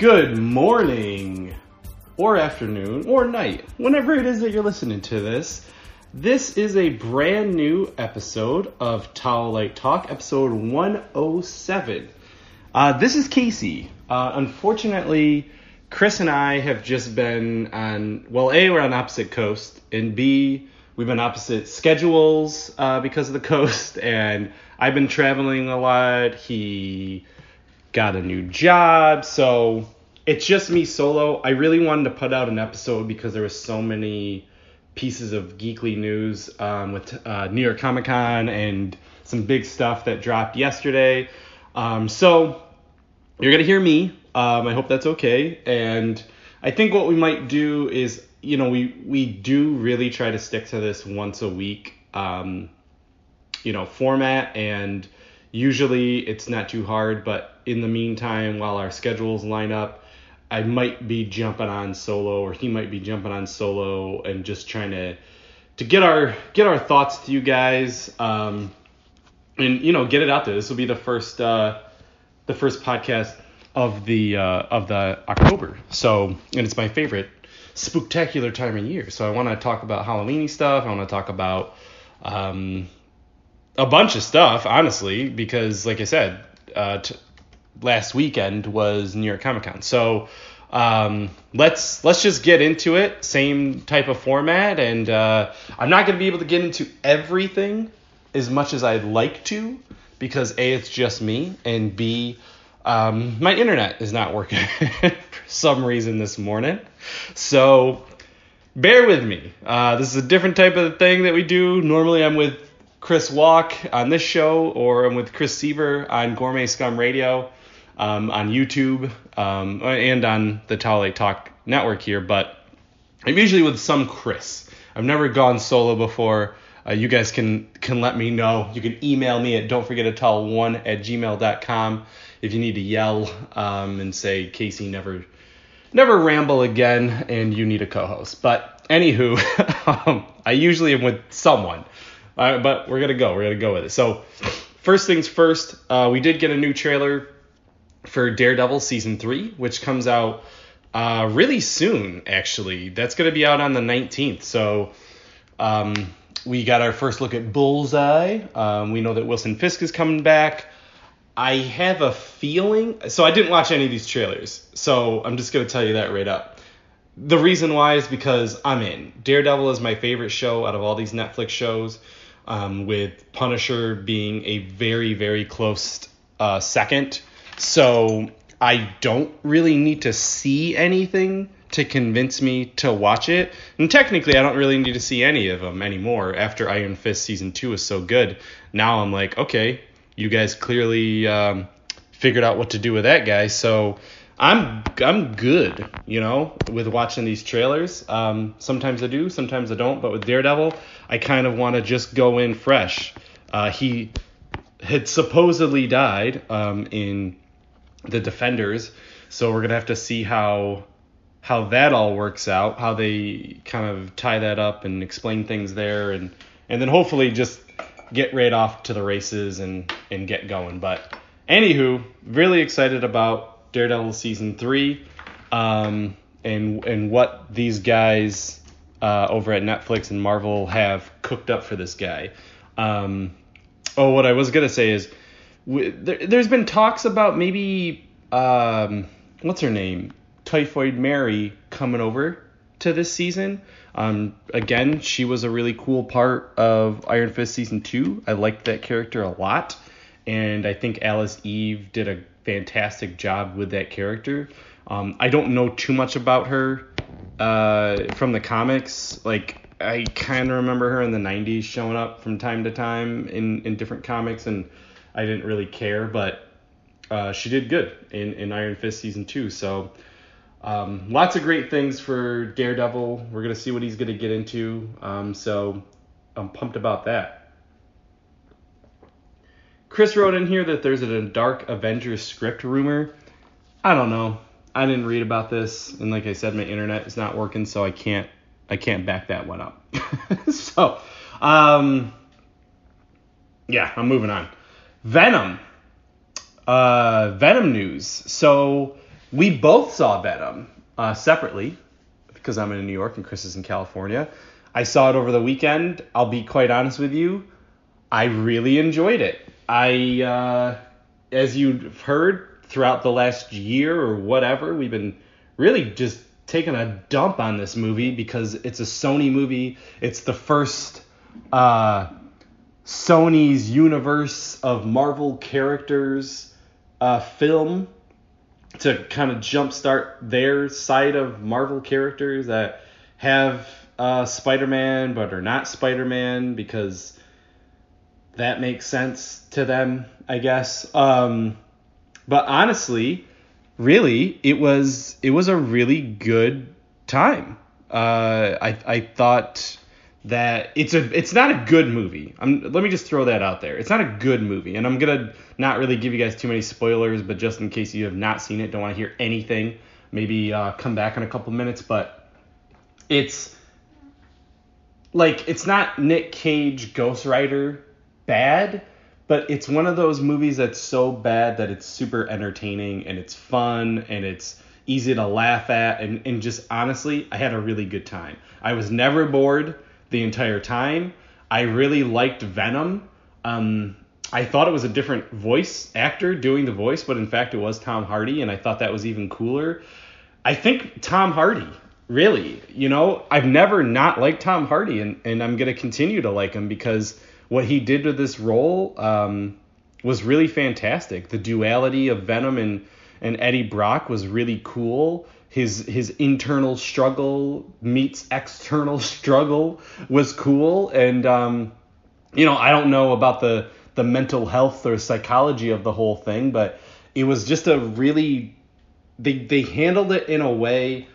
Good morning, or afternoon, or night, whenever it is that you're listening to this. This is a brand new episode of Towel Light Talk, episode 107. Uh, this is Casey. Uh, unfortunately, Chris and I have just been on, well, A, we're on opposite coast, and B, we've been opposite schedules uh, because of the coast, and I've been traveling a lot. He got a new job, so it's just me solo. I really wanted to put out an episode because there was so many pieces of geekly news um, with uh, New York Comic Con and some big stuff that dropped yesterday. Um, so you're gonna hear me. Um, I hope that's okay. And I think what we might do is, you know, we we do really try to stick to this once a week, um, you know, format and usually it's not too hard but in the meantime while our schedules line up i might be jumping on solo or he might be jumping on solo and just trying to to get our get our thoughts to you guys um and you know get it out there. This will be the first uh the first podcast of the uh of the october. So and it's my favorite spectacular time of year. So i want to talk about halloweeny stuff. I want to talk about um a bunch of stuff, honestly, because like I said, uh, t- last weekend was New York Comic Con. So um, let's let's just get into it. Same type of format, and uh, I'm not going to be able to get into everything as much as I'd like to because a it's just me, and b um, my internet is not working for some reason this morning. So bear with me. Uh, this is a different type of thing that we do. Normally, I'm with Chris Walk on this show, or I'm with Chris Seaver on Gourmet Scum Radio um, on YouTube um, and on the Towel Talk network here. But I'm usually with some Chris. I've never gone solo before. Uh, you guys can can let me know. You can email me at don't forget to tell one at gmail.com if you need to yell um, and say Casey never never ramble again and you need a co-host. But anywho, um, I usually am with someone. Uh, but we're gonna go. We're gonna go with it. So, first things first, uh, we did get a new trailer for Daredevil season three, which comes out uh, really soon. Actually, that's gonna be out on the 19th. So, um, we got our first look at Bullseye. Um, we know that Wilson Fisk is coming back. I have a feeling. So I didn't watch any of these trailers. So I'm just gonna tell you that right up. The reason why is because I'm in. Daredevil is my favorite show out of all these Netflix shows um, with Punisher being a very, very close uh, second. So I don't really need to see anything to convince me to watch it. And technically, I don't really need to see any of them anymore after Iron Fist season two is so good. Now I'm like, okay, you guys clearly um, figured out what to do with that guy. So I'm I'm good, you know, with watching these trailers. Um, sometimes I do, sometimes I don't. But with Daredevil, I kind of want to just go in fresh. Uh, he had supposedly died um, in the Defenders, so we're gonna have to see how how that all works out, how they kind of tie that up and explain things there, and and then hopefully just get right off to the races and and get going. But anywho, really excited about Daredevil season three, um, and and what these guys uh, over at Netflix and Marvel have cooked up for this guy. Um, oh, what I was gonna say is, w- there, has been talks about maybe um, what's her name, Typhoid Mary coming over to this season. Um, again, she was a really cool part of Iron Fist season two. I liked that character a lot, and I think Alice Eve did a fantastic job with that character. Um, I don't know too much about her uh, from the comics. Like I kind of remember her in the '90s showing up from time to time in in different comics, and I didn't really care, but uh, she did good in in Iron Fist season two. So. Um, lots of great things for Daredevil. We're gonna see what he's gonna get into. Um, so I'm pumped about that. Chris wrote in here that there's a Dark Avengers script rumor. I don't know. I didn't read about this, and like I said, my internet is not working, so I can't I can't back that one up. so, um, yeah, I'm moving on. Venom. Uh, Venom news. So we both saw Venom uh, separately because I'm in New York and Chris is in California. I saw it over the weekend. I'll be quite honest with you. I really enjoyed it. I, uh, as you've heard throughout the last year or whatever, we've been really just taking a dump on this movie because it's a Sony movie. It's the first uh, Sony's universe of Marvel characters uh, film to kind of jumpstart their side of Marvel characters that have uh, Spider-Man but are not Spider-Man because that makes sense to them, I guess. Um, but honestly, really, it was it was a really good time. Uh, I I thought that it's a it's not a good movie. I'm let me just throw that out there. It's not a good movie, and I'm gonna not really give you guys too many spoilers, but just in case you have not seen it, don't want to hear anything, maybe uh, come back in a couple minutes. But it's like it's not Nick Cage Ghost Rider bad, but it's one of those movies that's so bad that it's super entertaining and it's fun and it's easy to laugh at and, and just honestly, I had a really good time. I was never bored the entire time. I really liked Venom. Um, I thought it was a different voice actor doing the voice, but in fact it was Tom Hardy, and I thought that was even cooler. I think Tom Hardy, really, you know, I've never not liked Tom Hardy, and, and I'm going to continue to like him because what he did with this role um, was really fantastic. The duality of Venom and, and Eddie Brock was really cool his his internal struggle meets external struggle was cool and um, you know I don't know about the the mental health or psychology of the whole thing but it was just a really they they handled it in a way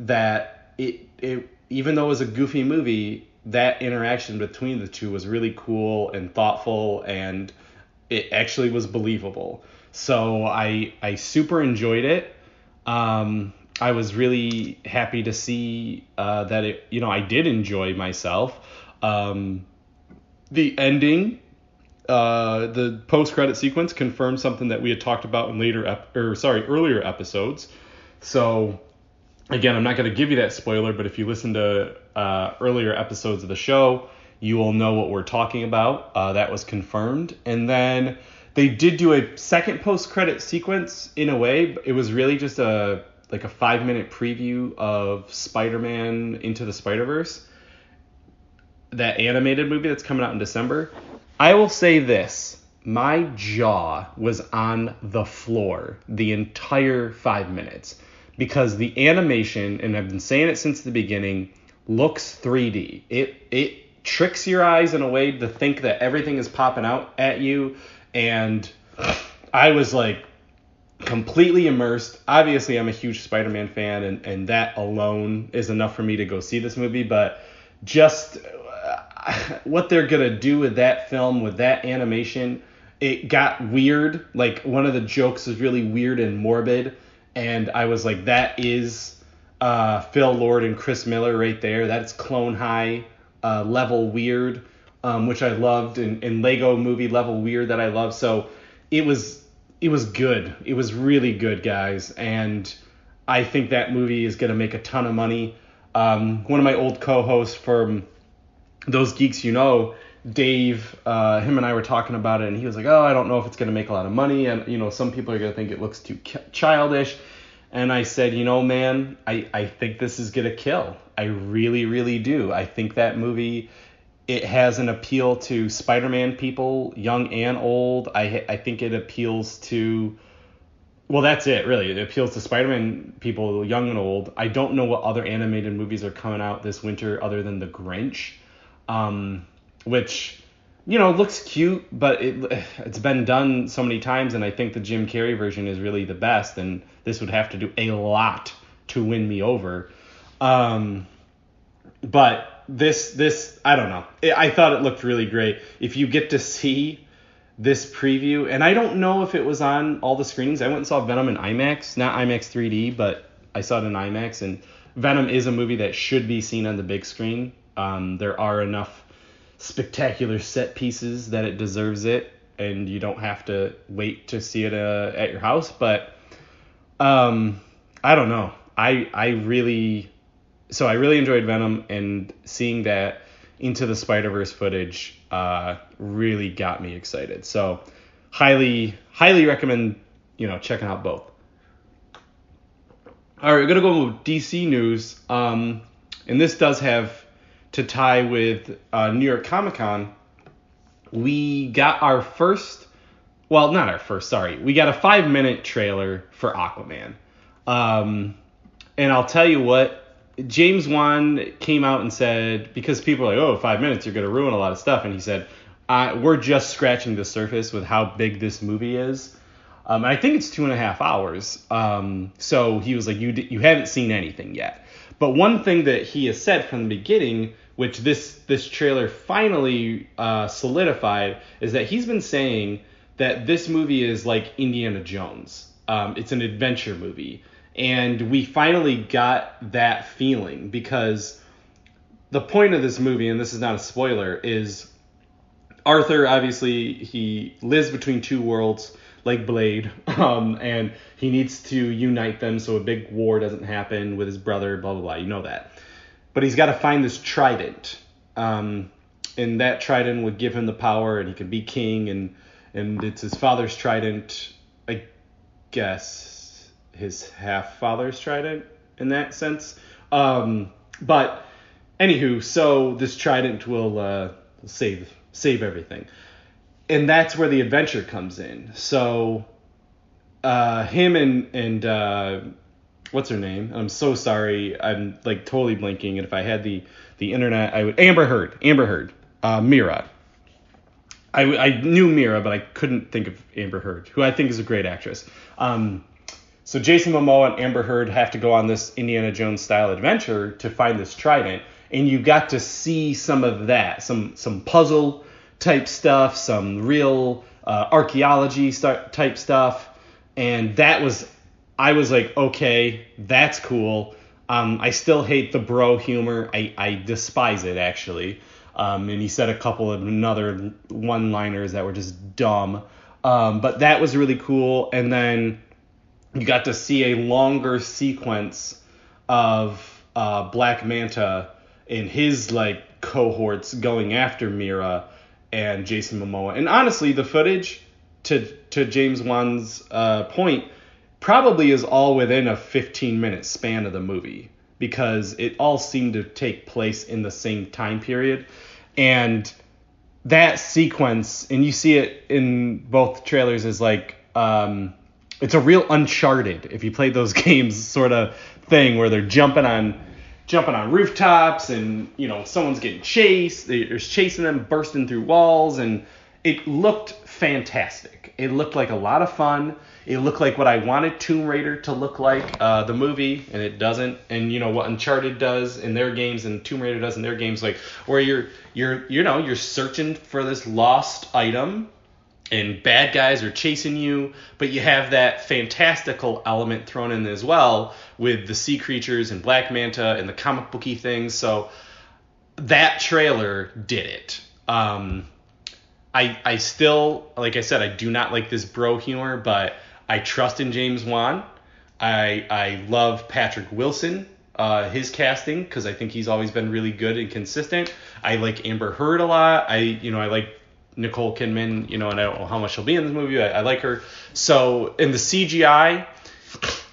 that it it even though it was a goofy movie that interaction between the two was really cool and thoughtful and it actually was believable so I I super enjoyed it um, I was really happy to see uh, that it, you know, I did enjoy myself. Um, the ending, uh, the post credit sequence confirmed something that we had talked about in later, ep- or sorry, earlier episodes. So, again, I'm not going to give you that spoiler, but if you listen to uh, earlier episodes of the show, you will know what we're talking about. Uh, that was confirmed, and then they did do a second post credit sequence in a way. It was really just a like a five minute preview of Spider-Man Into the Spider-Verse, that animated movie that's coming out in December. I will say this: my jaw was on the floor the entire five minutes because the animation, and I've been saying it since the beginning, looks 3D. It it tricks your eyes in a way to think that everything is popping out at you, and I was like completely immersed. Obviously, I'm a huge Spider-Man fan, and and that alone is enough for me to go see this movie. But just uh, what they're gonna do with that film, with that animation, it got weird. Like one of the jokes is really weird and morbid, and I was like, that is uh, Phil Lord and Chris Miller right there. That's Clone High uh, level weird, um, which I loved, and, and Lego Movie level weird that I love. So it was it was good. It was really good, guys, and I think that movie is going to make a ton of money. Um, one of my old co-hosts from those geeks you know, Dave, uh, him and I were talking about it, and he was like, "Oh, I don't know if it's going to make a lot of money, and you know, some people are going to think it looks too childish." And I said, "You know, man, I I think this is going to kill. I really, really do. I think that movie." it has an appeal to Spider-Man people, young and old. I I think it appeals to well, that's it really. It appeals to Spider-Man people, young and old. I don't know what other animated movies are coming out this winter other than The Grinch, um, which you know looks cute, but it it's been done so many times, and I think the Jim Carrey version is really the best. And this would have to do a lot to win me over. Um, but this this I don't know. I thought it looked really great. If you get to see this preview, and I don't know if it was on all the screenings. I went and saw Venom in IMAX, not IMAX 3D, but I saw it in IMAX. And Venom is a movie that should be seen on the big screen. Um, there are enough spectacular set pieces that it deserves it, and you don't have to wait to see it uh, at your house. But Um, I don't know. I I really so I really enjoyed Venom and seeing that into the Spider Verse footage uh, really got me excited. So highly highly recommend you know checking out both. All right, we're gonna go with DC news, um, and this does have to tie with uh, New York Comic Con. We got our first, well, not our first, sorry, we got a five minute trailer for Aquaman. Um, and I'll tell you what, James Wan came out and said because people are like, oh, five minutes, you're gonna ruin a lot of stuff, and he said, we're just scratching the surface with how big this movie is. Um, I think it's two and a half hours. Um, so he was like, you you haven't seen anything yet. But one thing that he has said from the beginning, which this this trailer finally uh, solidified, is that he's been saying that this movie is like Indiana Jones. Um, it's an adventure movie and we finally got that feeling because the point of this movie, and this is not a spoiler, is Arthur obviously he lives between two worlds like Blade, um, and he needs to unite them so a big war doesn't happen with his brother. Blah blah blah. You know that, but he's got to find this trident, um, and that trident would give him the power, and he can be king, and and it's his father's trident, I guess his half father's trident in that sense. Um, but anywho, so this trident will uh, save save everything, and that's where the adventure comes in. So uh, him and and uh, what's her name? I'm so sorry. I'm like totally blinking. And if I had the the internet, I would Amber Heard. Amber Heard. Uh, Mera. I, I knew Mera, but I couldn't think of Amber Heard, who I think is a great actress. Um, so Jason Momoa and Amber Heard have to go on this Indiana Jones style adventure to find this trident, and you got to see some of that, some some puzzle type stuff, some real uh, archaeology type stuff, and that was I was like, okay, that's cool. Um, I still hate the bro humor. I, I despise it actually. Um, and he said a couple of another one-liners that were just dumb. Um, but that was really cool. And then you got to see a longer sequence of uh, Black Manta and his like cohorts going after Mera and Jason Momoa. And honestly, the footage to to James Wan's uh, point probably is all within a 15 minute span of the movie because it all seemed to take place in the same time period. And that sequence and you see it in both trailers is like um, it's a real Uncharted if you played those games sort of thing where they're jumping on jumping on rooftops and you know someone's getting chased there's chasing them bursting through walls and it looked fantastic it looked like a lot of fun it looked like what i wanted tomb raider to look like uh, the movie and it doesn't and you know what uncharted does in their games and tomb raider does in their games like where you're you're you know you're searching for this lost item and bad guys are chasing you, but you have that fantastical element thrown in as well with the sea creatures and Black Manta and the comic booky things. So that trailer did it. Um, I I still like I said I do not like this bro humor, but I trust in James Wan. I I love Patrick Wilson. Uh, his casting because I think he's always been really good and consistent. I like Amber Heard a lot. I you know I like Nicole Kidman, you know, and I don't know how much she'll be in this movie. I, I like her. So in the CGI,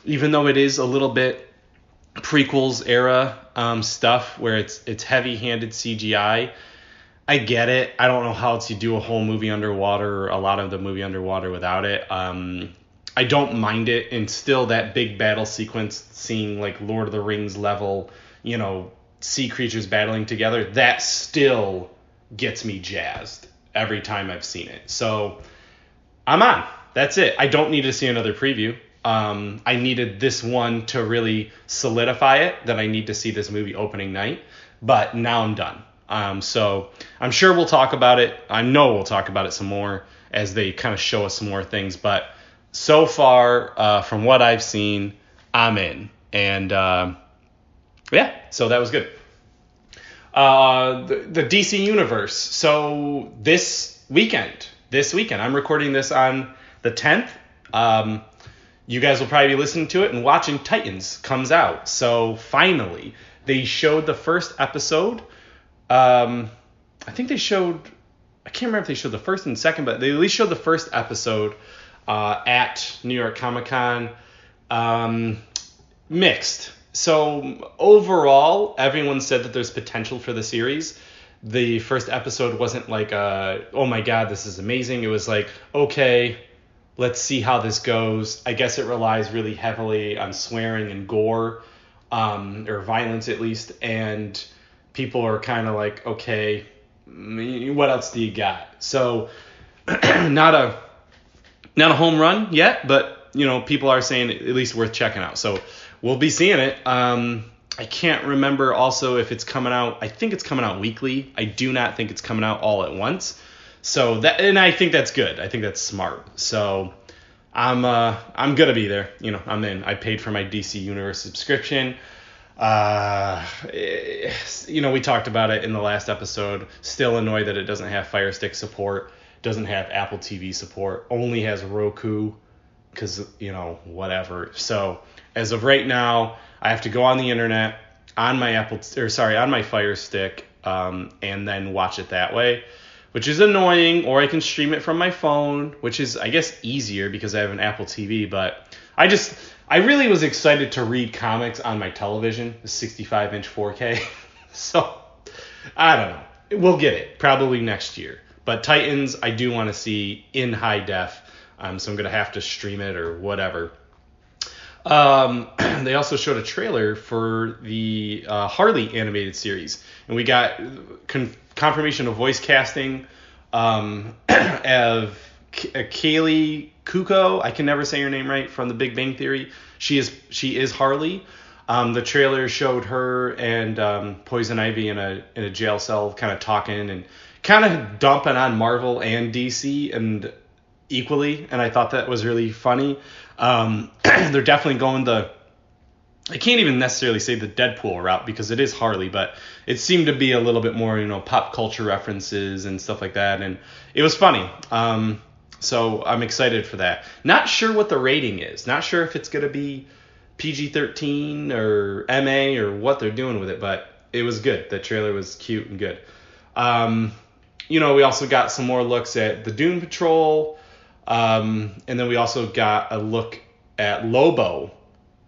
even though it is a little bit prequels era um, stuff where it's it's heavy-handed CGI, I get it. I don't know how to do a whole movie underwater or a lot of the movie underwater without it. Um, I don't mind it, and still that big battle sequence, seeing like Lord of the Rings level, you know, sea creatures battling together, that still gets me jazzed every time I've seen it. So I'm on. That's it. I don't need to see another preview. Um, I needed this one to really solidify it that I need to see this movie opening night. But now I'm done. Um, so I'm sure we'll talk about it. I know we'll talk about it some more as they kind of show us some more things. But so far, uh, from what I've seen, I'm in. And uh, yeah, so that was good uh, the, the DC Universe. So this weekend, this weekend, I'm recording this on the 10th. Um, you guys will probably be listening to it and watching Titans comes out. So finally, they showed the first episode. Um, I think they showed. I can't remember if they showed the first and second, but they at least showed the first episode uh, at New York Comic Con. Um, mixed. So overall, everyone said that there's potential for the series. The first episode wasn't like, uh, oh my god, this is amazing. It was like, okay, let's see how this goes. I guess it relies really heavily on swearing and gore, um, or violence at least, and people are kind of like, okay, what else do you got? So, not a not a home run yet, but you know, people are saying at least worth checking out. So we'll be seeing it. Um, I can't remember also if it's coming out. I think it's coming out weekly. I do not think it's coming out all at once. So that and I think that's good. I think that's smart. So I'm uh I'm gonna be there. You know, I'm in. I paid for my DC Universe subscription. Uh, you know, we talked about it in the last episode. Still annoyed that it doesn't have Fire Stick support, doesn't have Apple TV support, only has Roku, because you know whatever. So as of right now, I have to go on the internet on my Apple or sorry on my Fire Stick, um, and then watch it that way, which is annoying. Or I can stream it from my phone, which is I guess easier because I have an Apple TV. But I just I really was excited to read comics on my television, the 65 inch 4K. so I don't know. We'll get it probably next year. But Titans, I do want to see in high def. Um, so I'm gonna have to stream it or whatever. Um, they also showed a trailer for the uh, Harley animated series, and we got con- confirmation of voice casting um, of uh, Kaylee Kuko. I can never say her name right from The Big Bang Theory. She is she is Harley. Um, the trailer showed her and um, Poison Ivy in a in a jail cell, kind of talking and kind of dumping on Marvel and DC and equally, and I thought that was really funny. Um, they're definitely going the I can't even necessarily say the Deadpool route because it is Harley, but it seemed to be a little bit more, you know, pop culture references and stuff like that, and it was funny. Um, so I'm excited for that. Not sure what the rating is. Not sure if it's gonna be PG-13 or MA or what they're doing with it, but it was good. The trailer was cute and good. Um, you know, we also got some more looks at the Doom Patrol. Um, and then we also got a look at Lobo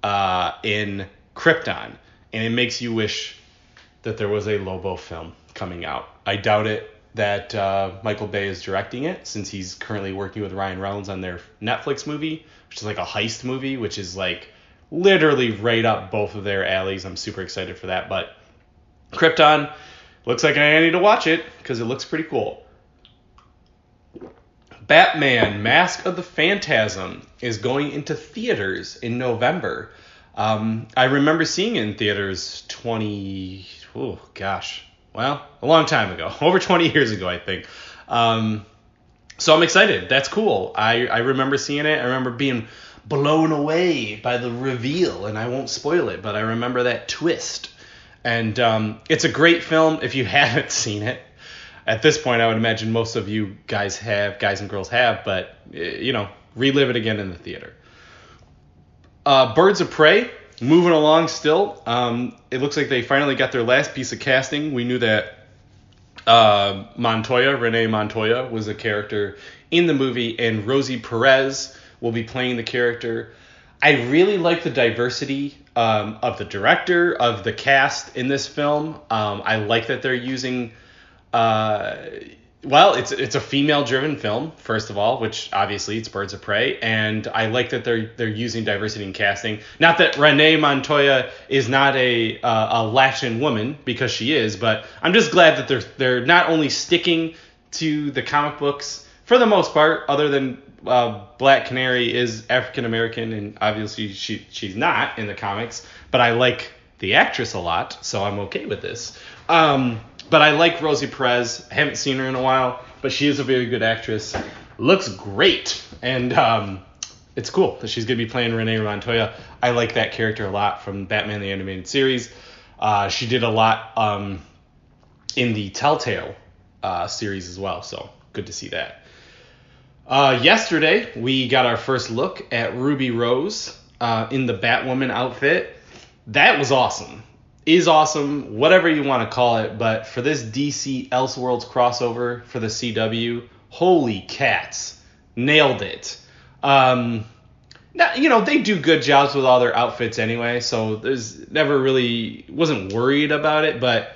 uh, in Krypton, and it makes you wish that there was a Lobo film coming out. I doubt it that uh, Michael Bay is directing it since he's currently working with Ryan Reynolds on their Netflix movie, which is like a heist movie, which is like literally right up both of their alleys. I'm super excited for that. But Krypton looks like I need to watch it because it looks pretty cool. Batman Mask of the Phantasm is going into theaters in November. Um, I remember seeing it in theaters 20, oh gosh, well, a long time ago, over 20 years ago, I think. Um, so I'm excited. That's cool. I, I remember seeing it. I remember being blown away by the reveal, and I won't spoil it, but I remember that twist. And um, it's a great film if you haven't seen it at this point, I would imagine most of you guys have, guys and girls have, but you know, relive it again in the theater. Uh, Birds of Prey, moving along still. Um, it looks like they finally got their last piece of casting. We knew that uh, Montoya, Renee Montoya, was a character in the movie, and Rosie Perez will be playing the character. I really like the diversity um, of the director, of the cast in this film. Um, I like that they're using uh, well, it's it's a female driven film first of all, which obviously it's Birds of Prey, and I like that they're they're using diversity in casting. Not that Renee Montoya is not a uh, a Latin woman because she is, but I'm just glad that they're they're not only sticking to the comic books for the most part, other than uh, Black Canary is African American and obviously she she's not in the comics, but I like the actress a lot, so I'm okay with this. Um, but I like Rosie Perez. I haven't seen her in a while, but she is a very good actress. Looks great, and um, it's cool that she's gonna be playing Renee Montoya. I like that character a lot from Batman the Animated Series. Uh, she did a lot um, in the Telltale uh, series as well, so good to see that. Uh, yesterday, we got our first look at Ruby Rose uh, in the Batwoman outfit. That was awesome. Is awesome, whatever you want to call it, but for this DC Elseworlds crossover for the CW, holy cats, nailed it. Um, now, you know, they do good jobs with all their outfits anyway, so there's never really wasn't worried about it, but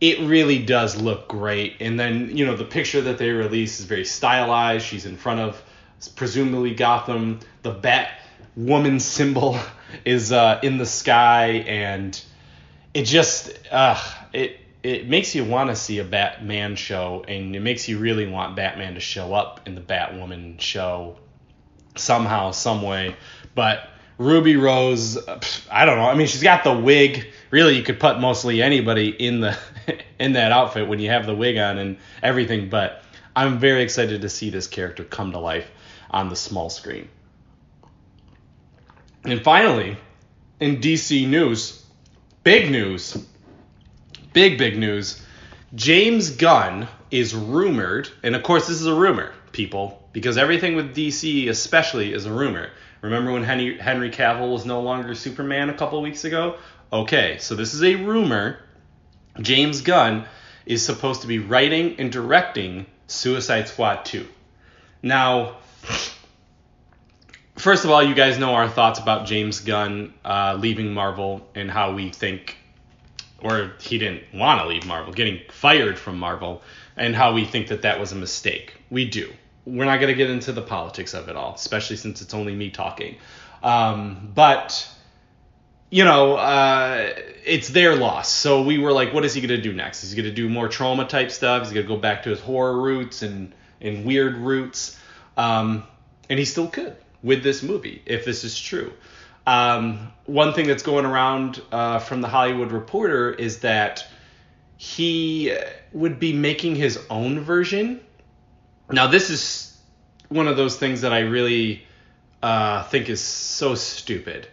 it really does look great. And then, you know, the picture that they release is very stylized. She's in front of presumably Gotham. The Bat woman symbol is uh, in the sky, and it just uh, it it makes you want to see a Batman show, and it makes you really want Batman to show up in the Batwoman show somehow, some way. But Ruby Rose, I don't know. I mean, she's got the wig. Really, you could put mostly anybody in the in that outfit when you have the wig on and everything. But I'm very excited to see this character come to life on the small screen. And finally, in DC news, big news, big big news. James Gunn is rumored, and of course this is a rumor, people, because everything with DC especially is a rumor. Remember when Henry, Henry Cavill was no longer Superman a couple weeks ago? Okay, so this is a rumor. James Gunn is supposed to be writing and directing Suicide Squad 2. Now, first of all, you guys know our thoughts about James Gunn uh, leaving Marvel and how we think, or he didn't want to leave Marvel, getting fired from Marvel, and how we think that that was a mistake. We do we're not going to get into the politics of it all, especially since it's only me talking. Um, but you know, uh, it's their loss. So we were like, what is he going to do next? Is he going to do more Troma type stuff? Is he going to go back to his horror roots and and weird roots? Um, and he still could with this movie if this is true. Um, one thing that's going around uh, from the Hollywood Reporter is that he would be making his own version now, this is one of those things that I really uh, think is so stupid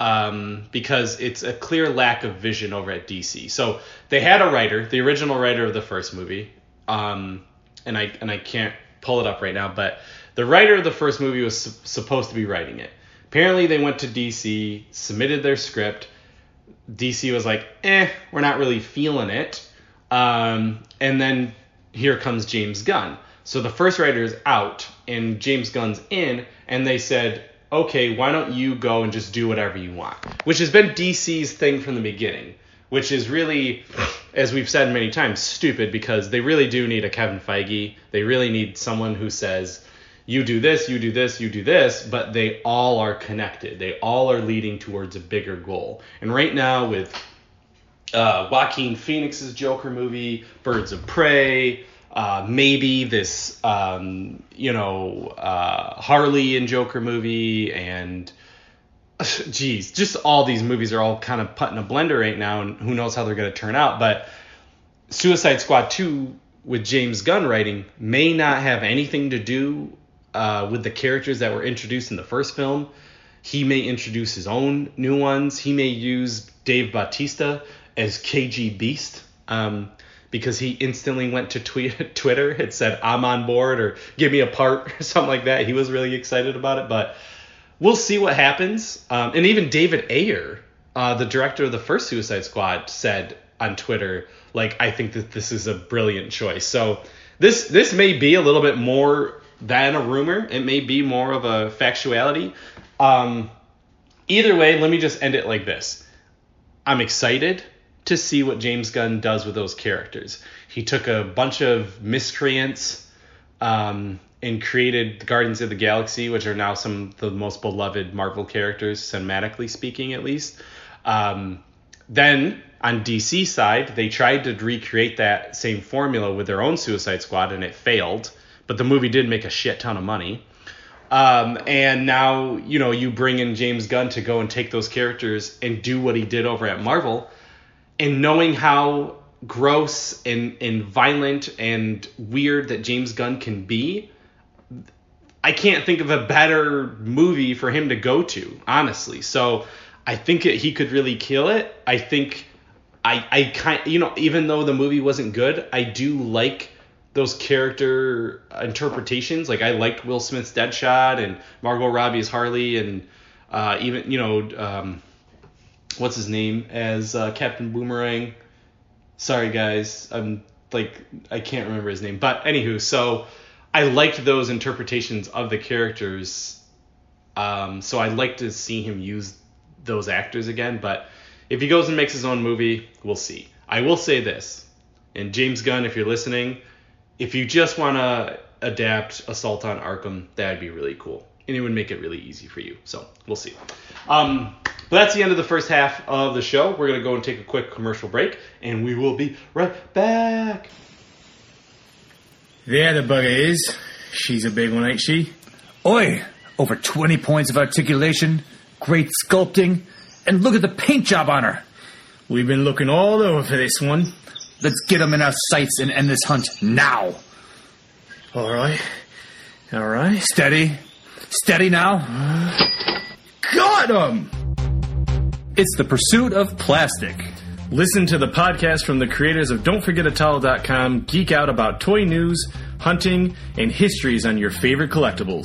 um, because it's a clear lack of vision over at DC. So they had a writer, the original writer of the first movie, um, and I and I can't pull it up right now, but the writer of the first movie was su- supposed to be writing it. Apparently, they went to DC, submitted their script. DC was like, "Eh, we're not really feeling it," um, and then here comes James Gunn so the first writer is out and James Gunn's in, and they said, okay, why don't you go and just do whatever you want? Which has been DC's thing from the beginning, which is really, as we've said many times, stupid because they really do need a Kevin Feige. They really need someone who says, you do this, you do this, you do this, but they all are connected. They all are leading towards a bigger goal. And right now, with uh, Joaquin Phoenix's Joker movie, Birds of Prey, uh, maybe this, um, you know, uh, Harley and Joker movie, and geez, just all these movies are all kind of put in a blender right now, and who knows how they're going to turn out. But Suicide Squad 2 with James Gunn writing may not have anything to do uh, with the characters that were introduced in the first film. He may introduce his own new ones. He may use Dave Bautista as KG Beast. Um, because he instantly went to tweet, Twitter and said, I'm on board or give me a part or something like that. He was really excited about it, but we'll see what happens. Um, and even David Ayer, uh, the director of the first Suicide Squad, said on Twitter, like, I think that this is a brilliant choice. So this this may be a little bit more than a rumor. It may be more of a factuality. Um, either way, let me just end it like this. I'm excited to see what James Gunn does with those characters. He took a bunch of miscreants um, and created the Guardians of the Galaxy, which are now some of the most beloved Marvel characters, cinematically speaking, at least. Um, then on DC side, they tried to recreate that same formula with their own Suicide Squad, and it failed. But the movie did make a shit ton of money. Um, and now, you know, you bring in James Gunn to go and take those characters and do what he did over at Marvel and knowing how gross and, and violent and weird that James Gunn can be, I can't think of a better movie for him to go to, honestly. So I think he could really kill it. I think I I kind you know even though the movie wasn't good, I do like those character interpretations. Like I liked Will Smith's Deadshot and Margot Robbie's Harley, and uh, even you know um, what's his name as uh, Captain Boomerang. Sorry guys, I'm like I can't remember his name, but anywho, so I liked those interpretations of the characters. Um, so I'd like to see him use those actors again, but if he goes and makes his own movie, we'll see. I will say this, and James Gunn, if you're listening, if you just want to adapt Assault on Arkham, that'd be really cool. And it would make it really easy for you. So we'll see. Um, but that's the end of the first half of the show. We're going to go and take a quick commercial break, and we will be right back. There the bugger is. She's a big one, ain't she? Oi! Over 20 points of articulation, great sculpting, and look at the paint job on her. We've been looking all over for this one. Let's get them in our sights and end this hunt now. All right. All right. Steady. Steady now. Got him! It's the pursuit of plastic. Listen to the podcast from the creators of Don'tForgetAtowel.com. Geek out about toy news, hunting, and histories on your favorite collectibles.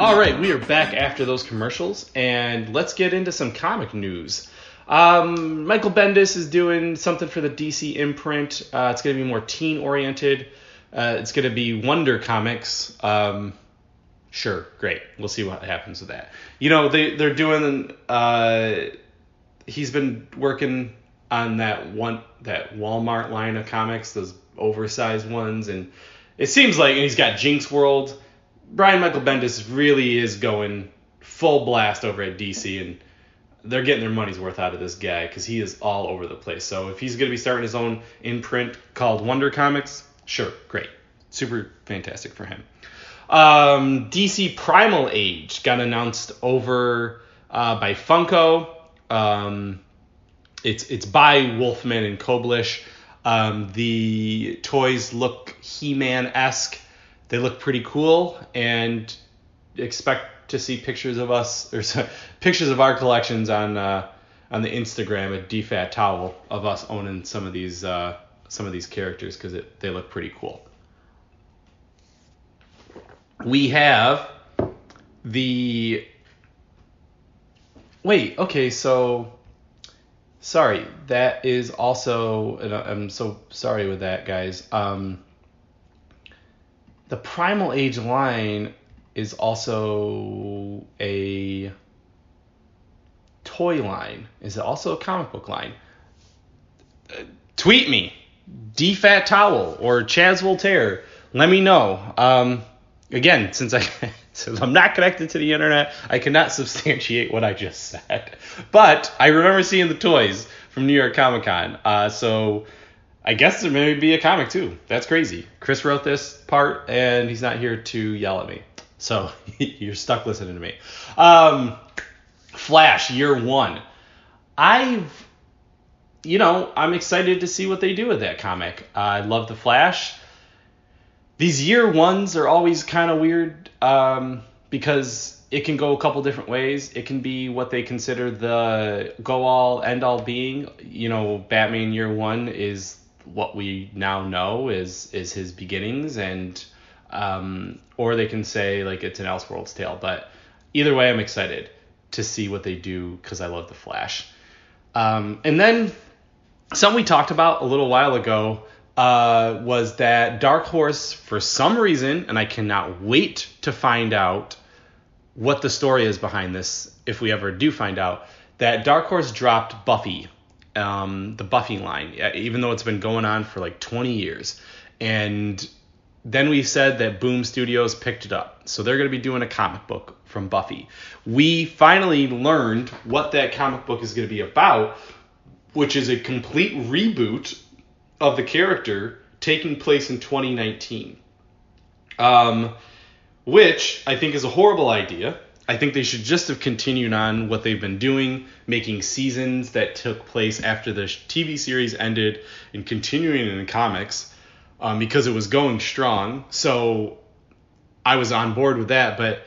All right, we are back after those commercials, and let's get into some comic news. Um, Michael Bendis is doing something for the DC imprint. Uh, it's going to be more teen oriented. Uh, it's going to be Wonder Comics. Um, sure, great. We'll see what happens with that. You know, they they're doing. Uh, he's been working on that one that Walmart line of comics, those oversized ones, and it seems like and he's got Jinxworld. Brian Michael Bendis really is going full blast over at DC, and they're getting their money's worth out of this guy because he is all over the place. So if he's going to be starting his own imprint called Wonder Comics, sure, great, super fantastic for him. Um, DC Primal Age got announced over uh, by Funko. Um, it's it's by Wolfman and Koblish. Um, the toys look He-Man esque they look pretty cool and expect to see pictures of us or sorry, pictures of our collections on uh, on the Instagram at DFAT Towel of us owning some of these uh, some of these characters because they look pretty cool. We have the wait okay so sorry that is also and I'm so sorry with that guys um the Primal Age line is also a toy line. Is it also a comic book line? Uh, tweet me, DFAT Towel or Chaz Voltaire. Let me know. Um, again, since I since I'm not connected to the internet, I cannot substantiate what I just said. But I remember seeing the toys from New York Comic Con. Uh, so I guess there may be a comic too. That's crazy. Chris wrote this part, and he's not here to yell at me. So you're stuck listening to me. Um, Flash, year one. I've, you know, I'm excited to see what they do with that comic. Uh, I love the Flash. These year ones are always kind of weird um, because it can go a couple different ways. It can be what they consider the go all end all being. You know, Batman year one is what we now know is is his beginnings and um, or they can say like it's an Elseworlds tale. But either way, I'm excited. to see what they do because I love the Flash. Um, and then something we talked about a little while ago uh, was that Dark Horse, for some reason, and I cannot wait to find out what the story is behind this if we ever do find out, that Dark Horse dropped Buffy, um, the Buffy line, even though it's been going on for like 20 years. And then we said that Boom Studios picked it up. So they're going to be doing a comic book from Buffy. We finally learned what that comic book is going to be about, which is a complete reboot of the character taking place in 2019. Um, which I think is a horrible idea. I think they should just have continued on what they've been doing, making seasons that took place after the TV series ended and continuing in the comics um, because it was going strong. So I was on board with that. But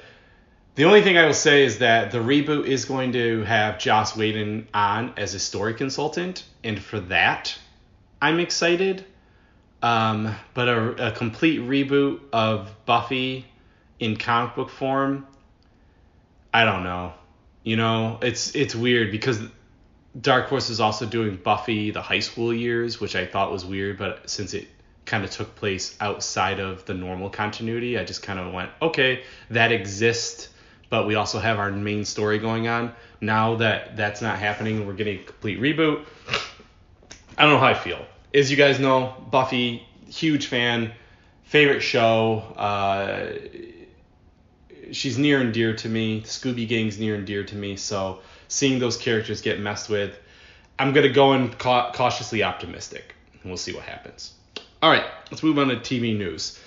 the only thing I will say is that the reboot is going to have Joss Whedon on as a story consultant. And for that, I'm excited. Um, but a, a complete reboot of Buffy in comic book form, I don't know. You know, it's it's weird because Dark Horse is also doing Buffy the high school years, which I thought was weird, but since it kind of took place outside of the normal continuity, I just kind of went, okay, that exists, but we also have our main story going on. Now that that's not happening, we're getting a complete reboot. I don't know how I feel. As you guys know, Buffy, huge fan, favorite show. Uh, she's near and dear to me. Scooby Gang's near and dear to me. So seeing those characters get messed with, I'm gonna go in ca- cautiously optimistic, and we'll see what happens. All right, let's move on to TV news.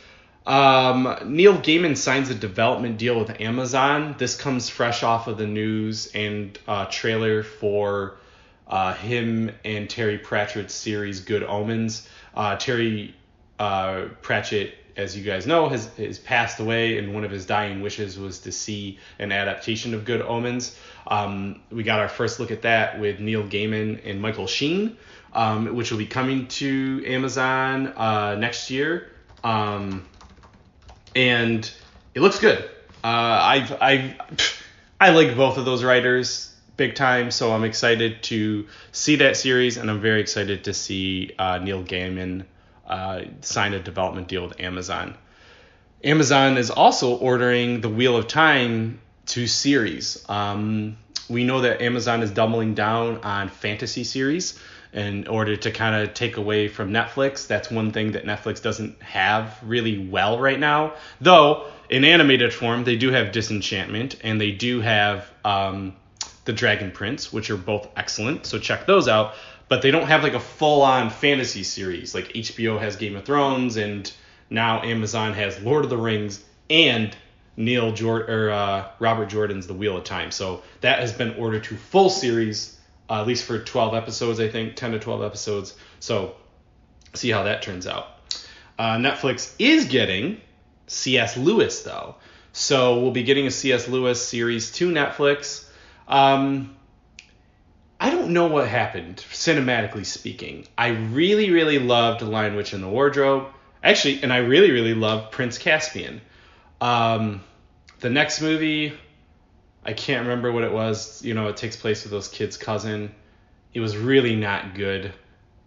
Um, Neil Gaiman signs a development deal with Amazon. This comes fresh off of the news and uh, trailer for uh, him and Terry Pratchett's series Good Omens. Uh, Terry uh, Pratchett as you guys know, has, has passed away, and one of his dying wishes was to see an adaptation of Good Omens. Um, we got our first look at that with Neil Gaiman and Michael Sheen, um, which will be coming to Amazon uh, next year. Um, and it looks good. Uh, I've, I've, I like both of those writers big time, so I'm excited to see that series, and I'm very excited to see uh, Neil Gaiman uh, signed a development deal with Amazon. Amazon is also ordering the Wheel of Time to series. Um, we know that Amazon is doubling down on fantasy series in order to kind of take away from Netflix. That's one thing that Netflix doesn't have really well right now. Though, in animated form, they do have Disenchantment and they do have um, The Dragon Prince, which are both excellent. So check those out but they don't have like a full on fantasy series. Like HBO has Game of Thrones, and now Amazon has Lord of the Rings and Neil Jordan or uh, Robert Jordan's The Wheel of Time. So that has been ordered to full series, uh, at least for 12 episodes, I think, 10 to 12 episodes. So see how that turns out. Uh, Netflix is getting C.S. Lewis though, so we'll be getting a C.S. Lewis series to Netflix. Um, I don't know what happened, cinematically speaking. I really, really loved Lion Witch in the Wardrobe. Actually, and I really, really loved Prince Caspian. Um, the next movie, I can't remember what it was. You know, it takes place with those kids' cousin. It was really not good.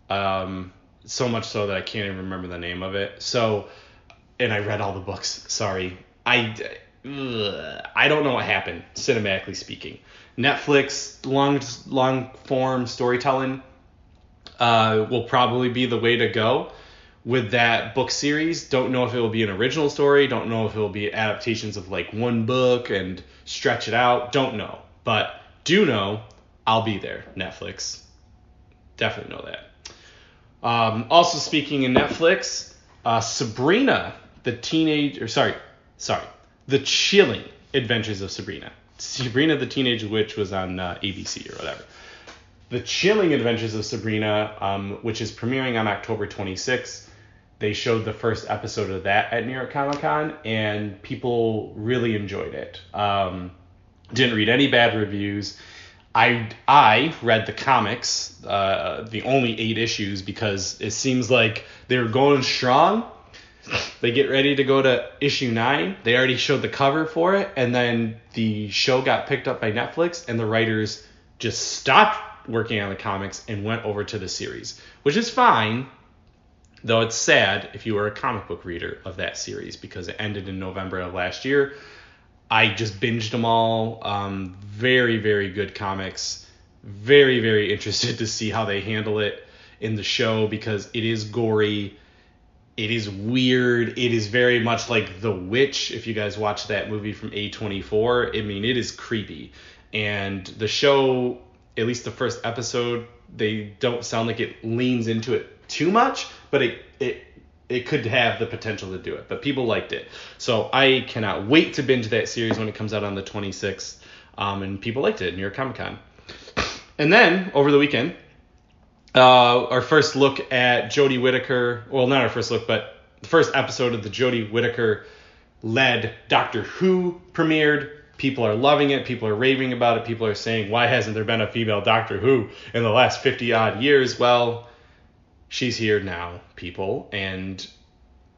Um, so much so that I can't even remember the name of it. So, and I read all the books. Sorry. I, ugh, I don't know what happened, cinematically speaking. Netflix long long form storytelling uh, will probably be the way to go with that book series. Don't know if it will be an original story. Don't know if it will be adaptations of like one book and stretch it out. Don't know, but do know I'll be there. Netflix, definitely know that. Um, also speaking in Netflix, uh, Sabrina, the teenage or sorry, sorry, the chilling adventures of Sabrina. Sabrina the Teenage Witch was on uh, ABC or whatever. The Chilling Adventures of Sabrina, um, which is premiering on October 26th, they showed the first episode of that at New York Comic Con, and people really enjoyed it. Um, didn't read any bad reviews. I I read the comics, uh, the only eight issues, because it seems like they were going strong. They get ready to go to issue nine. They already showed the cover for it, and then the show got picked up by Netflix, and the writers just stopped working on the comics and went over to the series, which is fine. Though it's sad if you were a comic book reader of that series because it ended in November of last year. I just binged them all. Um, very, very good comics. Very, very interested to see how they handle it in the show because it is gory. It is weird. It is very much like The Witch. If you guys watch that movie from A24, I mean, it is creepy. And the show, at least the first episode, they don't sound like it leans into it too much, but it it it could have the potential to do it. But people liked it, so I cannot wait to binge that series when it comes out on the 26th. Um, and people liked it York Comic Con. And then over the weekend, uh, our first look at Jodie Whittaker. Well, not our first look, but the first episode of the Jodie Whittaker led Doctor Who premiered. People are loving it. People are raving about it. People are saying, why hasn't there been a female Doctor Who in the last 50 odd years? Well, she's here now, people, and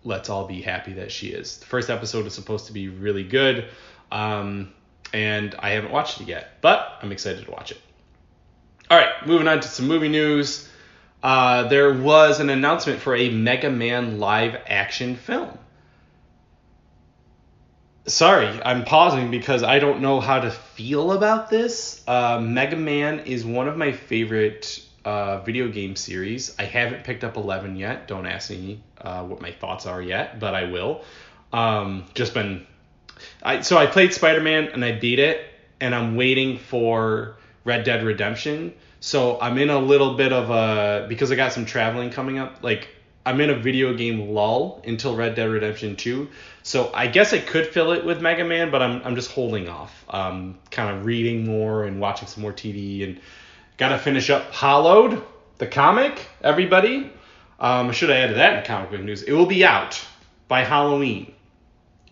let's all be happy that she is. The first episode is supposed to be really good, um, and I haven't watched it yet, but I'm excited to watch it. All right, moving on to some movie news. Uh, there was an announcement for a Mega Man live action film. Sorry, I'm pausing because I don't know how to feel about this. Uh, Mega Man is one of my favorite uh, video game series. I haven't picked up 11 yet. Don't ask me uh, what my thoughts are yet, but I will. Um, just been. I, so I played Spider Man and I beat it, and I'm waiting for Red Dead Redemption. So I'm in a little bit of a because I got some traveling coming up. Like I'm in a video game lull until Red Dead Redemption 2. So I guess I could fill it with Mega Man, but I'm I'm just holding off. Um, kind of reading more and watching some more TV and got to finish up Hollowed, the comic. Everybody, um, I should have added that in comic book news. It will be out by Halloween.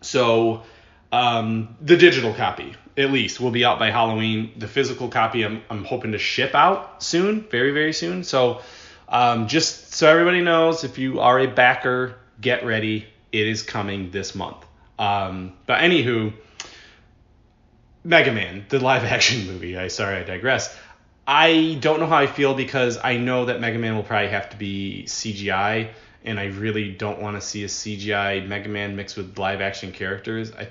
So um, the digital copy at least will be out by Halloween. The physical copy I'm, I'm hoping to ship out soon, very very soon. So um, just so everybody knows, if you are a backer, get ready. It is coming this month. Um, but anywho, Mega Man, the live action movie. I sorry I digress. I don't know how I feel because I know that Mega Man will probably have to be CGI, and I really don't want to see a CGI Mega Man mixed with live action characters. I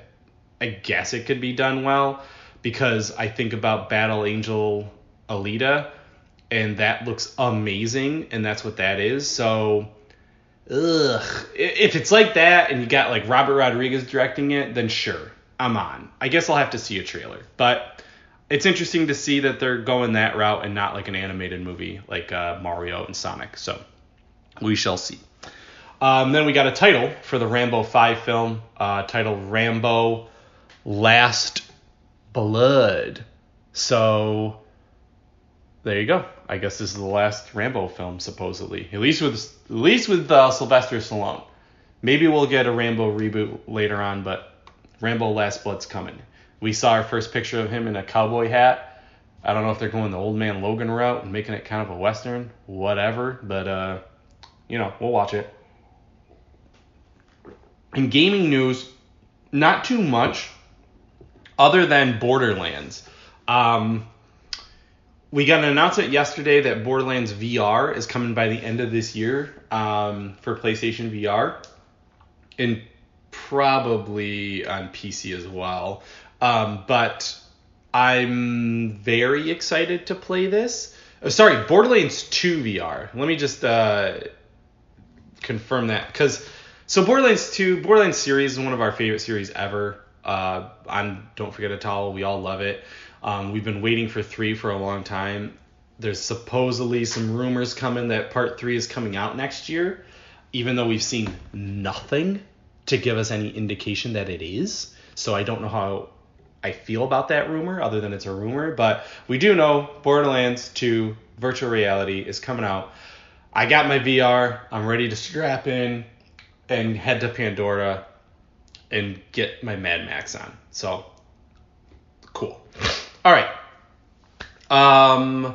I guess it could be done well because I think about Battle Angel Alita, and that looks amazing, and that's what that is. So, ugh, if it's like that, and you got like Robert Rodriguez directing it, then sure, I'm on. I guess I'll have to see a trailer, but it's interesting to see that they're going that route and not like an animated movie like uh, Mario and Sonic. So, we shall see. Um, then we got a title for the Rambo 5 film, uh, titled Rambo Last Blood. So there you go. I guess this is the last Rambo film, supposedly. At least with at least with uh, Sylvester Stallone. Maybe we'll get a Rambo reboot later on, but Rambo Last Blood's coming. We saw our first picture of him in a cowboy hat. I don't know if they're going the old man Logan route and making it kind of a western, whatever, but uh, you know, we'll watch it. In gaming news, not too much other than Borderlands. Um, we got an announcement yesterday that Borderlands VR is coming by the end of this year um, for PlayStation VR, and probably on PC as well. Um, but I'm very excited to play this. Oh, sorry, Borderlands 2 VR. Let me just uh, confirm that because so Borderlands 2, Borderlands series is one of our favorite series ever. Uh, I'm Don't Forget a Towel. We all love it. Um, we've been waiting for three for a long time. There's supposedly some rumors coming that part three is coming out next year, even though we've seen nothing to give us any indication that it is. So I don't know how I feel about that rumor, other than it's a rumor. But we do know Borderlands 2 virtual reality is coming out. I got my VR. I'm ready to strap in and head to Pandora and get my Mad Max on. So cool. All right. Um,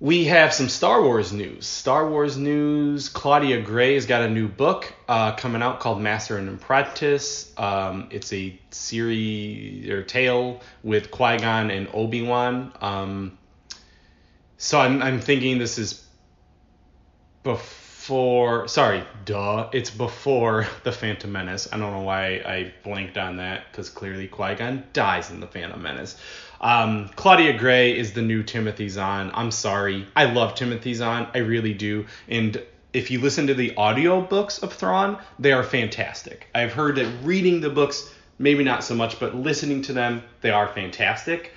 we have some Star Wars news. Star Wars news. Claudia Gray has got a new book uh, coming out called Master and Apprentice. Um, it's a series or tale with Qui Gon and Obi Wan. Um, so I'm, I'm thinking this is before. For sorry, duh. It's before the Phantom Menace. I don't know why I blanked on that because clearly Qui Gon dies in the Phantom Menace. Um, Claudia Gray is the new Timothy Zahn. I'm sorry. I love Timothy Zahn. I really do. And if you listen to the audio books of Thrawn, they are fantastic. I've heard that reading the books, maybe not so much, but listening to them, they are fantastic.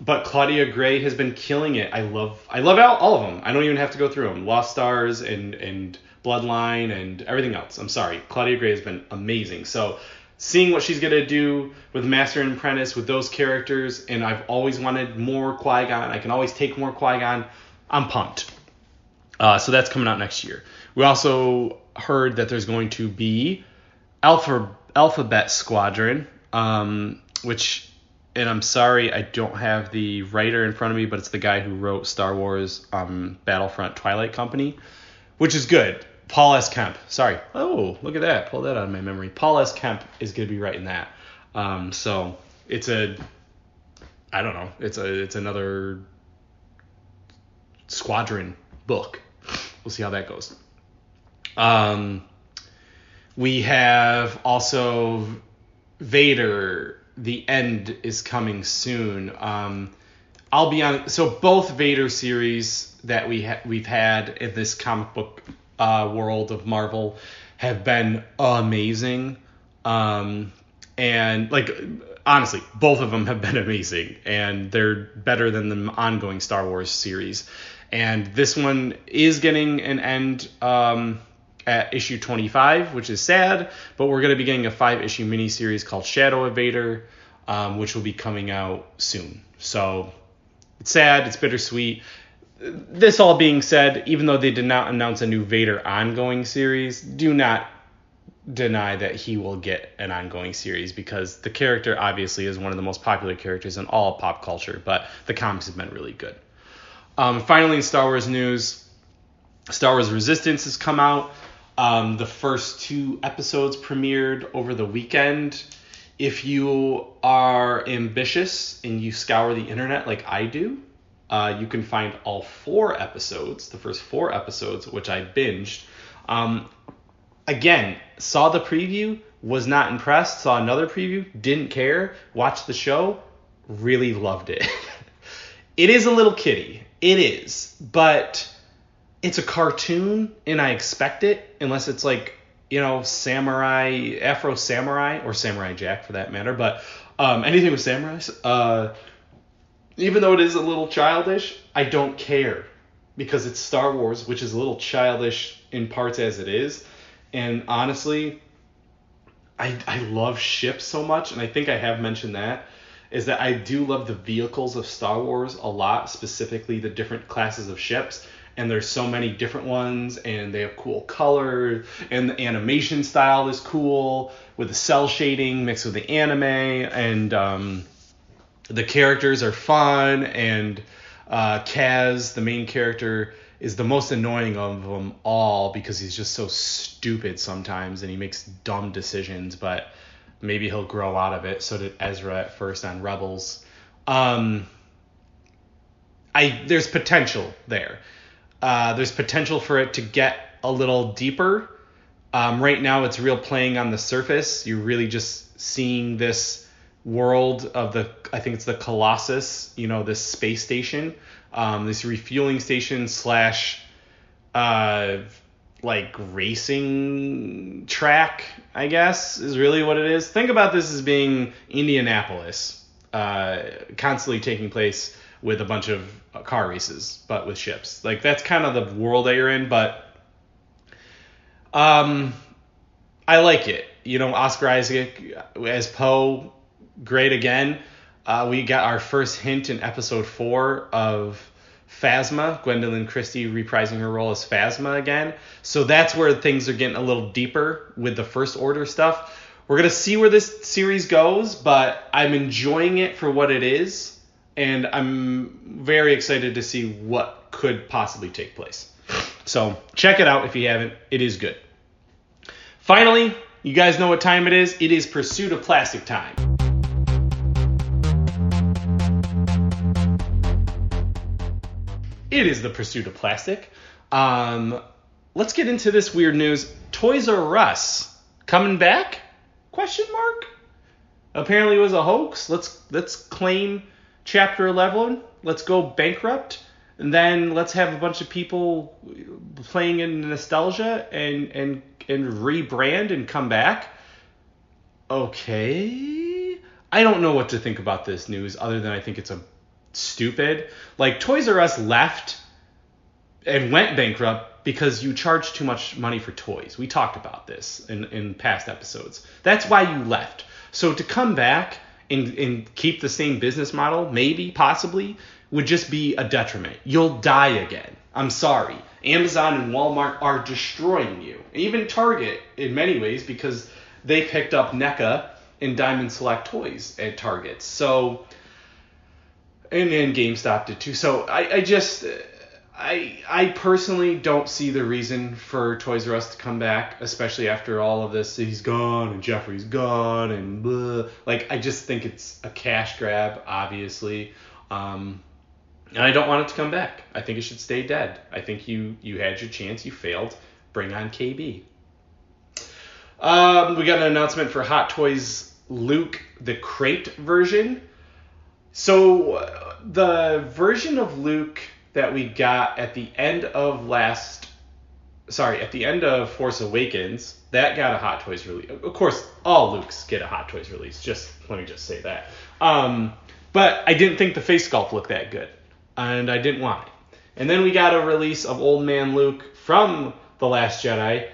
But Claudia Gray has been killing it. I love I love all, all of them. I don't even have to go through them. Lost Stars and and Bloodline and everything else. I'm sorry. Claudia Gray has been amazing. So seeing what she's gonna do with Master and Apprentice with those characters, and I've always wanted more Qui Gon. I can always take more Qui Gon. I'm pumped. Uh, so that's coming out next year. We also heard that there's going to be Alpha Alphabet Squadron, um, which, and I'm sorry I don't have the writer in front of me, but it's the guy who wrote Star Wars um, Battlefront Twilight Company, which is good. Paul S. Kemp. Sorry. Oh, look at that. Pull that out of my memory. Paul S. Kemp is going to be writing that. Um, so it's a, I don't know. It's a it's another squadron book. We'll see how that goes. Um, we have also Vader. The end is coming soon. Um, I'll be on. So both Vader series that we ha- we've had in this comic book uh, world of Marvel have been amazing. Um, and like honestly, both of them have been amazing, and they're better than the ongoing Star Wars series. And this one is getting an end um, at issue 25, which is sad, but we're going to be getting a five issue miniseries called Shadow of Vader, um, which will be coming out soon. So it's sad, it's bittersweet. This all being said, even though they did not announce a new Vader ongoing series, do not deny that he will get an ongoing series because the character obviously is one of the most popular characters in all pop culture, but the comics have been really good. Um, finally, in Star Wars news, Star Wars Resistance has come out. Um, the first two episodes premiered over the weekend. If you are ambitious and you scour the internet like I do, uh, you can find all four episodes, the first four episodes, which I binged. Um, again, saw the preview, was not impressed, saw another preview, didn't care, watched the show, really loved it. it is a little kitty. It is, but it's a cartoon and I expect it unless it's like, you know, samurai, Afro Samurai, or Samurai Jack for that matter, but um, anything with samurais. Uh, even though it is a little childish, I don't care because it's Star Wars, which is a little childish in parts as it is. And honestly, I, I love ships so much, and I think I have mentioned that, is that I do love the vehicles of Star Wars a lot, specifically the different classes of ships. And there's so many different ones, and they have cool colors, and the animation style is cool with the cell shading mixed with the anime, and um, the characters are fun, and uh, Kaz, the main character, is the most annoying of them all because he's just so stupid sometimes and he makes dumb decisions, but maybe he'll grow out of it. So did Ezra at first on Rebels. Um, I there's potential there. Uh, there's potential for it to get a little deeper. Um, right now, it's real playing on the surface. You're really just seeing this world of the I think it's the Colossus, you know, this space station, um, this refueling station slash uh, like racing track, I guess, is really what it is. Think about this as being Indianapolis, uh, constantly taking place with a bunch of car races, but with ships. Like that's kind of the world that you're in, but um, I like it. You know, Oscar Isaac as Poe great again. Uh, we got our first hint in episode four of Phasma, Gwendoline Christie reprising her role as Phasma again. So that's where things are getting a little deeper with the First Order stuff. We're going to see where this series goes, but I'm enjoying it for what it is, and I'm very excited to see what could possibly take place. So check it out if you haven't. It is good. Finally, you guys know what time it is. It is Pursuit of Plastic time. It is the Pursuit of Plastic. Um, let's get into this weird news. Toys R Us coming back? Question mark. Apparently it was a hoax. Let's let's claim Chapter 11. Let's go bankrupt, and then let's have a bunch of people playing in nostalgia and and and rebrand and come back. Okay. I don't know what to think about this news other than I think it's a stupid. Like Toys R Us left and went bankrupt because you charge too much money for toys. We talked about this in, in past episodes. That's why you left. So to come back and, and keep the same business model, maybe, possibly, would just be a detriment. You'll die again. I'm sorry. Amazon and Walmart are destroying you. Even Target, in many ways, because they picked up NECA and Diamond Select Toys at Target. So, and then GameStop did too. So I, I just, I, I personally don't see the reason for Toys R Us to come back, especially after all of this. He's gone and Geoffrey's gone and blah. Like I just think it's a cash grab, obviously. Um, and I don't want it to come back. I think it should stay dead. I think you you had your chance, you failed. Bring on KB. Um, we got an announcement for Hot Toys Luke the crate version. So uh, the version of Luke that we got at the end of last sorry, at the end of Force Awakens, that got a Hot Toys release. Of course, all Lukes get a Hot Toys release. Just let me just say that. Um, but I didn't think the face sculpt looked that good, and I didn't want it. And then we got a release of Old Man Luke from The Last Jedi,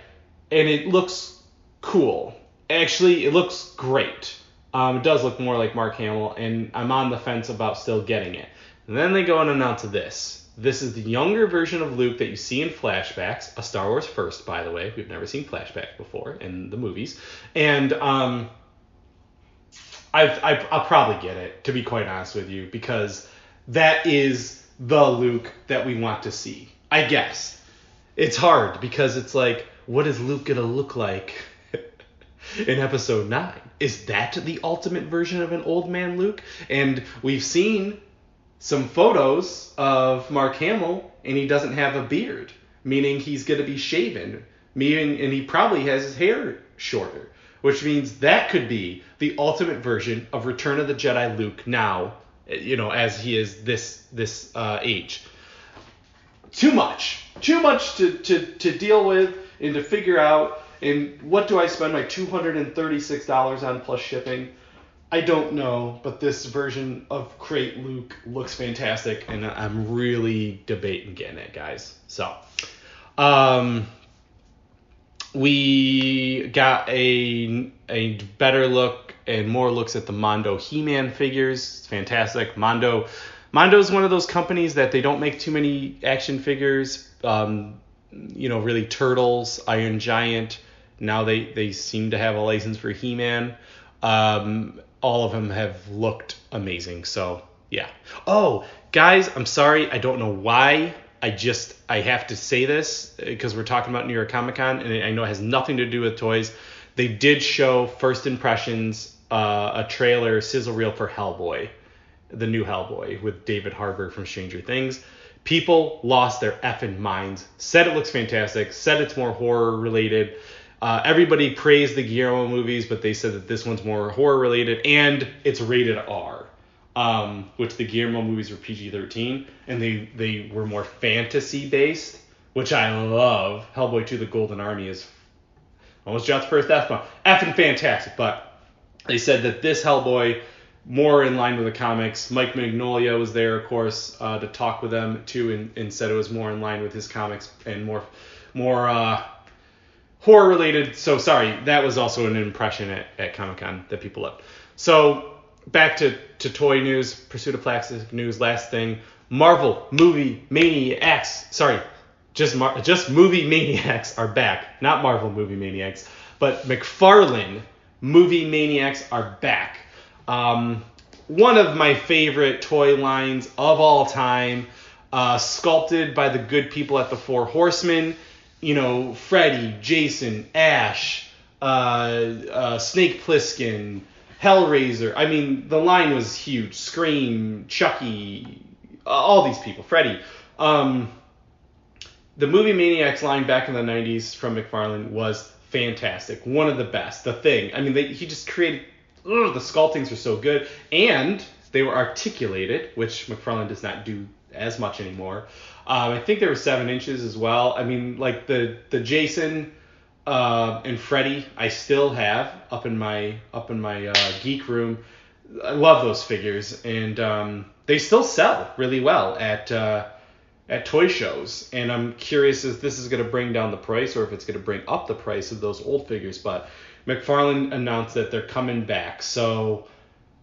and it looks cool. Actually, it looks great. Um, it does look more like Mark Hamill, and I'm on the fence about still getting it. And then they go on and announce this. This is the younger version of Luke that you see in flashbacks, a Star Wars first, by the way. We've never seen flashbacks before in the movies. And um, I've, I've, I'll probably get it, to be quite honest with you, because that is the Luke that we want to see. I guess. It's hard because it's like, what is Luke to look like in episode 9? Is that the ultimate version of an old man Luke? And we've seen some photos of Mark Hamill, and he doesn't have a beard, meaning he's going to be shaven, meaning, and he probably has his hair shorter, which means that could be the ultimate version of Return of the Jedi Luke now, you know, as he is this this uh, age. Too much, too much to, to, to deal with and to figure out. And what do I spend my two hundred and thirty six dollars on plus shipping? I don't know, but this version of Crate Luke looks fantastic, and I'm really debating getting it, guys. So, um, we got a a better look and more looks at the Mondo He-Man figures. It's fantastic. Mondo Mondo is one of those companies that they don't make too many action figures. Um, you know, really Turtles, Iron Giant. Now they they seem to have a license for He-Man. Um, all of them have looked amazing. So yeah. Oh, guys, I'm sorry. I don't know why. I just I have to say this because we're talking about New York Comic Con, and I know it has nothing to do with toys. They did show first impressions, uh, a trailer sizzle reel for Hellboy, the new Hellboy with David Harbour from Stranger Things. People lost their effing minds. Said it looks fantastic. Said it's more horror related. Uh, everybody praised the Guillermo movies, but they said that this one's more horror related and it's rated R, um, which the Guillermo movies were PG 13 and they, they were more fantasy based, which I love. Hellboy 2 The Golden Army is almost John's first F bomb. Effing fantastic, but they said that this Hellboy more in line with the comics. Mike Mignola was there, of course, uh, to talk with them too, and, and said it was more in line with his comics and more more uh, horror related. So sorry, that was also an impression at, at Comic Con that people loved. So back to, to toy news, Pursuit of Plastic news. Last thing, Marvel movie maniacs. Sorry, just Mar- just movie maniacs are back. Not Marvel movie maniacs, but McFarlane movie maniacs are back. Um, one of my favorite toy lines of all time. uh, sculpted by the good people at the Four Horsemen. You know, Freddy, Jason, Ash, uh, uh, Snake Plissken, Hellraiser. I mean, the line was huge. Scream, Chucky, uh, all these people. Freddy. Um, the movie Maniacs line back in the 90s from McFarlane was fantastic. One of the best. The thing. I mean, they, he just created. Ugh, the sculptings are so good. And they were articulated, which McFarlane does not do as much anymore. Um, I think there were seven inches as well. I mean, like the the Jason uh, and Freddy, I still have up in my up in my uh, geek room. I love those figures, and um, they still sell really well at uh, at toy shows. And I'm curious if this is going to bring down the price or if it's going to bring up the price of those old figures. But McFarlane announced that they're coming back, so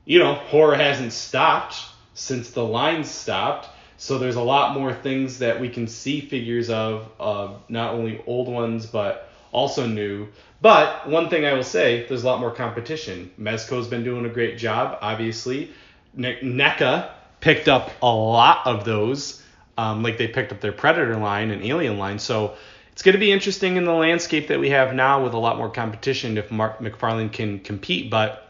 you know horror hasn't stopped since the line stopped. So there's a lot more things that we can see figures of, uh, not only old ones but also new. But one thing I will say, there's a lot more competition. Mezco's been doing a great job, obviously. Ne- NECA picked up a lot of those, um, like they picked up their Predator line and Alien line. So it's going to be interesting in the landscape that we have now with a lot more competition if Mark McFarlane can compete. But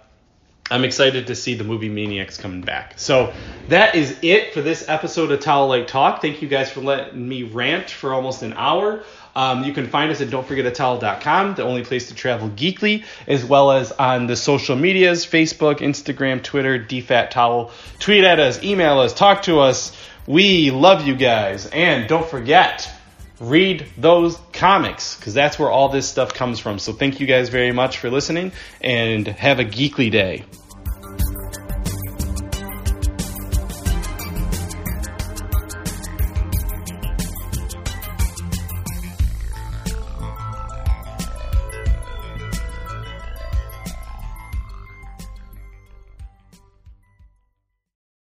I'm excited to see the movie Maniacs coming back. So that is it for this episode of Towel Light Talk. Thank you guys for letting me rant for almost an hour. Um, you can find us at don'tforgetatowel.com, the only place to travel geekly, as well as on the social medias Facebook, Instagram, Twitter, DFAT Towel. Tweet at us, email us, talk to us. We love you guys. And don't forget, read those comics because that's where all this stuff comes from. So thank you guys very much for listening and have a geekly day.